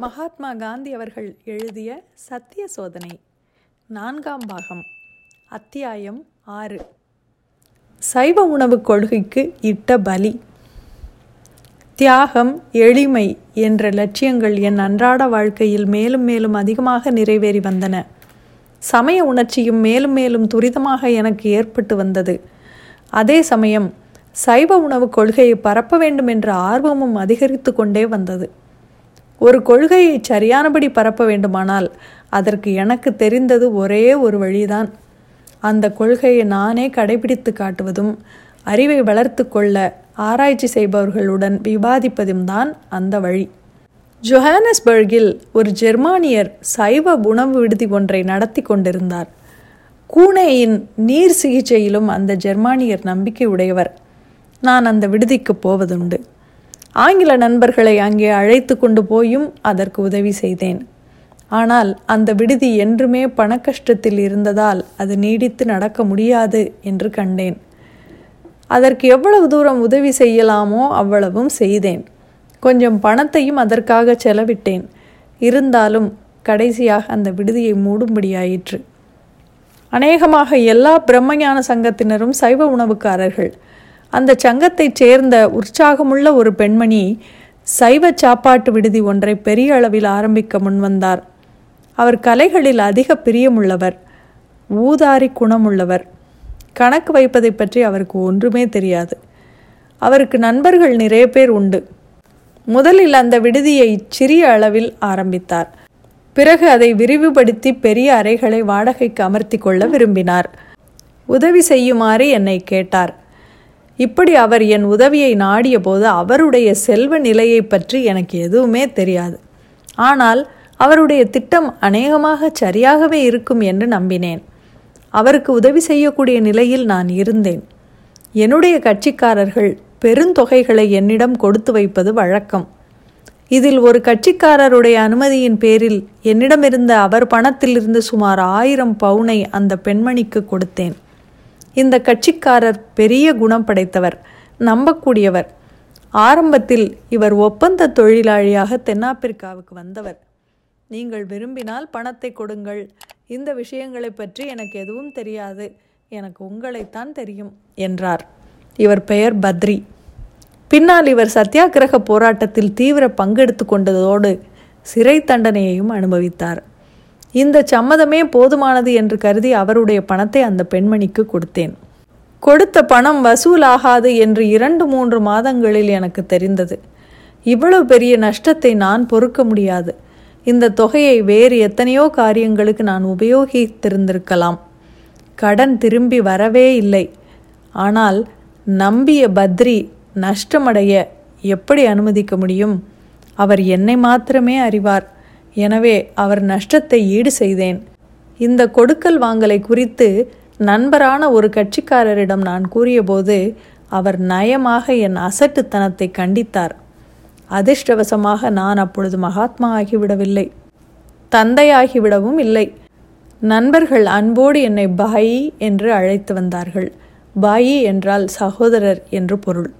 மகாத்மா காந்தி அவர்கள் எழுதிய சத்திய சோதனை நான்காம் பாகம் அத்தியாயம் ஆறு. சைவ உணவுக் கொள்கைக்கு இட்ட பலி. தியாகம் எளிமை என்ற லட்சியங்கள் என் அன்றாட வாழ்க்கையில் மேலும் மேலும் அதிகமாக நிறைவேறி வந்தன. சமய உணர்ச்சியும் மேலும் மேலும் துரிதமாக எனக்கு ஏற்பட்டு வந்தது. அதே சமயம் சைவ உணவுக் கொள்கையை பரப்ப வேண்டும் என்ற ஆர்வமும் அதிகரித்து கொண்டே வந்தது. ஒரு கொள்கையை சரியானபடி பரப்ப வேண்டுமானால் அதற்கு எனக்கு தெரிந்தது ஒரே ஒரு வழிதான். அந்த கொள்கையை நானே கடைபிடித்து காட்டுவதும் அறிவை வளர்த்து கொள்ள ஆராய்ச்சி செய்பவர்களுடன் விவாதிப்பதும் தான் அந்த வழி. ஜொஹானஸ்பர்கில் ஒரு ஜெர்மானியர் சைவ உணவு விடுதி ஒன்றை நடத்தி கொண்டிருந்தார். கூனேயின் நீர் சிகிச்சையிலும் அந்த ஜெர்மானியர் நம்பிக்கை உடையவர் நான் அந்த விடுதிக்கு போவதுண்டு. ஆங்கில நண்பர்களை அங்கே அழைத்து கொண்டு போயும் அதற்கு உதவி செய்தேன். ஆனால் அந்த விடுதி என்றுமே பணக்கஷ்டத்தில் இருந்ததால் அது நீடித்து நடக்க முடியாது என்று கண்டேன். அதற்கு எவ்வளவு தூரம் உதவி செய்யலாமோ அவ்வளவும் செய்தேன். கொஞ்சம் பணத்தையும் அதற்காக செலவிட்டேன். இருந்தாலும் கடைசியாக அந்த விடுதியை மூடும்படியாயிற்று. அநேகமாக எல்லா பிரம்மஞான சங்கத்தினரும் சைவ உணவுக்காரர்கள் அந்த சங்கத்தைச் சேர்ந்த உற்சாகமுள்ள ஒரு பெண்மணி சைவ சாப்பாட்டு விடுதி ஒன்றை பெரிய அளவில் ஆரம்பிக்க முன்வந்தார் அவர் கலைகளில் அதிக பிரியமுள்ளவர் ஊதாரி குணமுள்ளவர். கணக்கு வைப்பதை பற்றி அவருக்கு ஒன்றுமே தெரியாது. அவருக்கு நண்பர்கள் நிறைய பேர் உண்டு. முதலில் அந்த விடுதியை சிறிய அளவில் ஆரம்பித்தார். பிறகு அதை விரிவுபடுத்தி பெரிய அறைகளை வாடகைக்கு அமர்த்தி கொள்ள விரும்பினார். உதவி செய்யுமாறு என்னை கேட்டார். இப்படி அவர் என் உதவியை நாடிய போது அவருடைய செல்வ நிலையை பற்றி எனக்கு எதுவுமே தெரியாது. ஆனால் அவருடைய திட்டம் அநேகமாக சரியாகவே இருக்கும் என்று நம்பினேன். அவருக்கு உதவி செய்யக்கூடிய நிலையில் நான் இருந்தேன். என்னுடைய கட்சிக்காரர்கள் பெருந்தொகைகளை என்னிடம் கொடுத்து வைப்பது வழக்கம். இதில் ஒரு கட்சிக்காரருடைய அனுமதியின் பேரில் என்னிடமிருந்த அவர் பணத்திலிருந்து சுமார் ஆயிரம் பவுனை அந்த பெண்மணிக்கு கொடுத்தேன். இந்த கட்சிக்காரர் பெரிய குணம் படைத்தவர் நம்பக்கூடியவர். ஆரம்பத்தில் இவர் ஒப்பந்த தொழிலாளியாக தென்னாப்பிரிக்காவுக்கு வந்தவர். நீங்கள் விரும்பினால் பணத்தை கொடுங்கள். இந்த விஷயங்களை பற்றி எனக்கு எதுவும் தெரியாது. எனக்கு உங்களைத்தான் தெரியும் என்றார். இவர் பெயர் பத்ரி. பின்னால் இவர் சத்தியாகிரக போராட்டத்தில் தீவிர பங்கெடுத்து கொண்டதோடு சிறை தண்டனையையும் அனுபவித்தார். இந்த சம்மதமே போதுமானது என்று கருதி அவருடைய பணத்தை அந்த பெண்மணிக்கு கொடுத்தேன். கொடுத்த பணம் வசூலாகாது என்று இரண்டு மூன்று மாதங்களில் எனக்கு தெரிந்தது. இவ்வளவு பெரிய நஷ்டத்தை நான் பொறுக்க முடியாது. இந்த தொகையை வேறு எத்தனையோ காரியங்களுக்கு நான் உபயோகித்திருந்திருக்கலாம். கடன் திரும்பி வரவே இல்லை. ஆனால் நம்பிய பத்ரி நஷ்டமடைய எப்படி அனுமதிக்க முடியும்? அவர் என்னை மாத்திரமே அறிவார். எனவே அவர் நஷ்டத்தை ஈடு செய்தேன். இந்த கொடுக்கல் வாங்கலை குறித்து நண்பரான ஒரு கட்சிக்காரரிடம் நான் கூறியபோது அவர் நயமாக என் அசட்டுத்தனத்தை கண்டித்தார். அதிர்ஷ்டவசமாக நான் அப்பொழுது மகாத்மா ஆகிவிடவில்லை. தந்தையாகிவிடவும் இல்லை. நண்பர்கள் அன்போடு என்னை பாயி என்று அழைத்து வந்தார்கள். பாயி என்றால் சகோதரர் என்று பொருள்.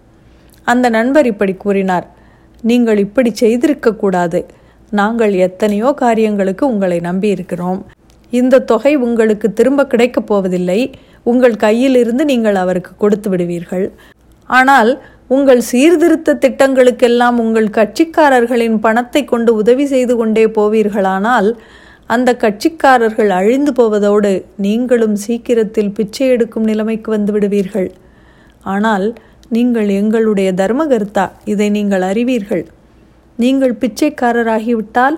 அந்த நண்பர் இப்படி கூறினார் நீங்கள் இப்படி செய்திருக்கக்கூடாது நாங்கள் எத்தனையோ காரியங்களுக்கு உங்களை நம்பியிருக்கிறோம். இந்த தொகை உங்களுக்கு திரும்ப கிடைக்கப் போவதில்லை. உங்கள் கையிலிருந்து நீங்கள் அவருக்கு கொடுத்து விடுவீர்கள். ஆனால் உங்கள் சீர்திருத்த திட்டங்களுக்கெல்லாம் உங்கள் கட்சிக்காரர்களின் பணத்தை கொண்டு உதவி செய்து கொண்டே போவீர்களானால் அந்த கட்சிக்காரர்கள் அழிந்து போவதோடு நீங்களும் சீக்கிரத்தில் பிச்சை எடுக்கும் நிலைமைக்கு வந்து விடுவீர்கள். ஆனால் நீங்கள் எங்களுடைய தர்மகர்த்தா இதை நீங்கள் அறிவீர்கள். நீங்கள் பிச்சைக்காரராகிவிட்டால்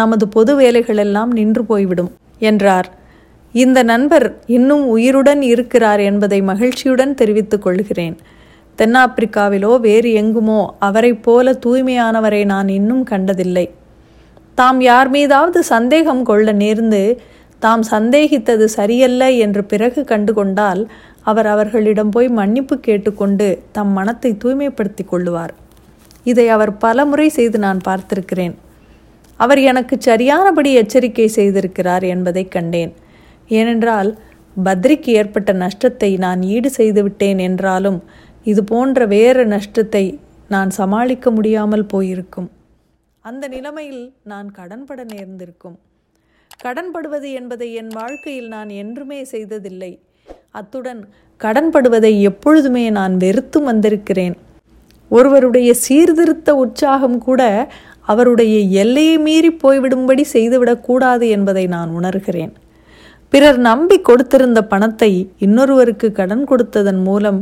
நமது பொது வேலைகளெல்லாம் நின்று போய்விடும் என்றார். இந்த நண்பர் இன்னும் உயிருடன் இருக்கிறார் என்பதை மகிழ்ச்சியுடன் தெரிவித்துக் கொள்கிறேன். தென்னாப்பிரிக்காவிலோ வேறு எங்குமோ அவரைப் போல தூய்மையானவரை நான் இன்னும் கண்டதில்லை. தாம் யார் மீதாவது சந்தேகம் கொள்ள நேர்ந்து தாம் சந்தேகித்தது சரியல்ல என்று பிறகு கண்டுகொண்டால் அவர் அவர்களிடம் போய் மன்னிப்பு கேட்டுக்கொண்டு தம் மனத்தை தூய்மைப்படுத்திக் கொள்ளுவார். இதை அவர் பலமுறை செய்து நான் பார்த்திருக்கிறேன். அவர் எனக்கு சரியானபடி எச்சரிக்கை செய்திருக்கிறார் என்பதை கண்டேன். ஏனென்றால் பத்ரிக்கு ஏற்பட்ட நஷ்டத்தை நான் ஈடு செய்து விட்டேன் என்றாலும் இது போன்ற வேறு நஷ்டத்தை நான் சமாளிக்க முடியாமல் போயிருக்கும். அந்த நிலைமையில் நான் கடன்பட நேர்ந்திருக்கும். கடன்படுவது என்பதை என் வாழ்க்கையில் நான் என்றுமே செய்ததில்லை. அத்துடன் கடன்படுவதை எப்பொழுதுமே நான் வெறுத்தும் வந்திருக்கிறேன். ஒருவருடைய சீர்திருத்த உற்சாகம் கூட அவருடைய எல்லையை மீறி போய்விடும்படி செய்துவிடக்கூடாது என்பதை நான் உணர்கிறேன். பிறர் நம்பி கொடுத்திருந்த பணத்தை இன்னொருவருக்கு கடன் கொடுத்ததன் மூலம்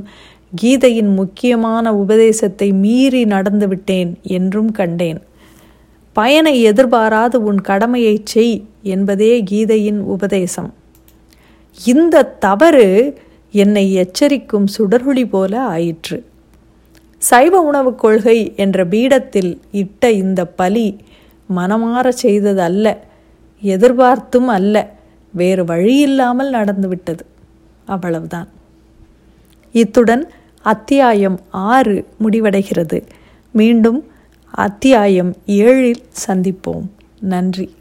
கீதையின் முக்கியமான உபதேசத்தை மீறி நடந்துவிட்டேன் என்றும் கண்டேன். பயனை எதிர்பாராது உன் கடமையை செய் என்பதே கீதையின் உபதேசம். இந்த தவறு என்னை எச்சரிக்கும் சுடர்ொளி போல ஆயிற்று. சைவ உணவுக் கொள்கை என்ற பீடத்தில் இட்ட இந்த பலி மனமாற செய்தது அல்ல எதிர்பார்த்தும் அல்ல வேறு வழியில்லாமல் நடந்துவிட்டது அவ்வளவுதான். இத்துடன் அத்தியாயம் ஆறு முடிவடைகிறது. மீண்டும் அத்தியாயம் ஏழில் சந்திப்போம். நன்றி.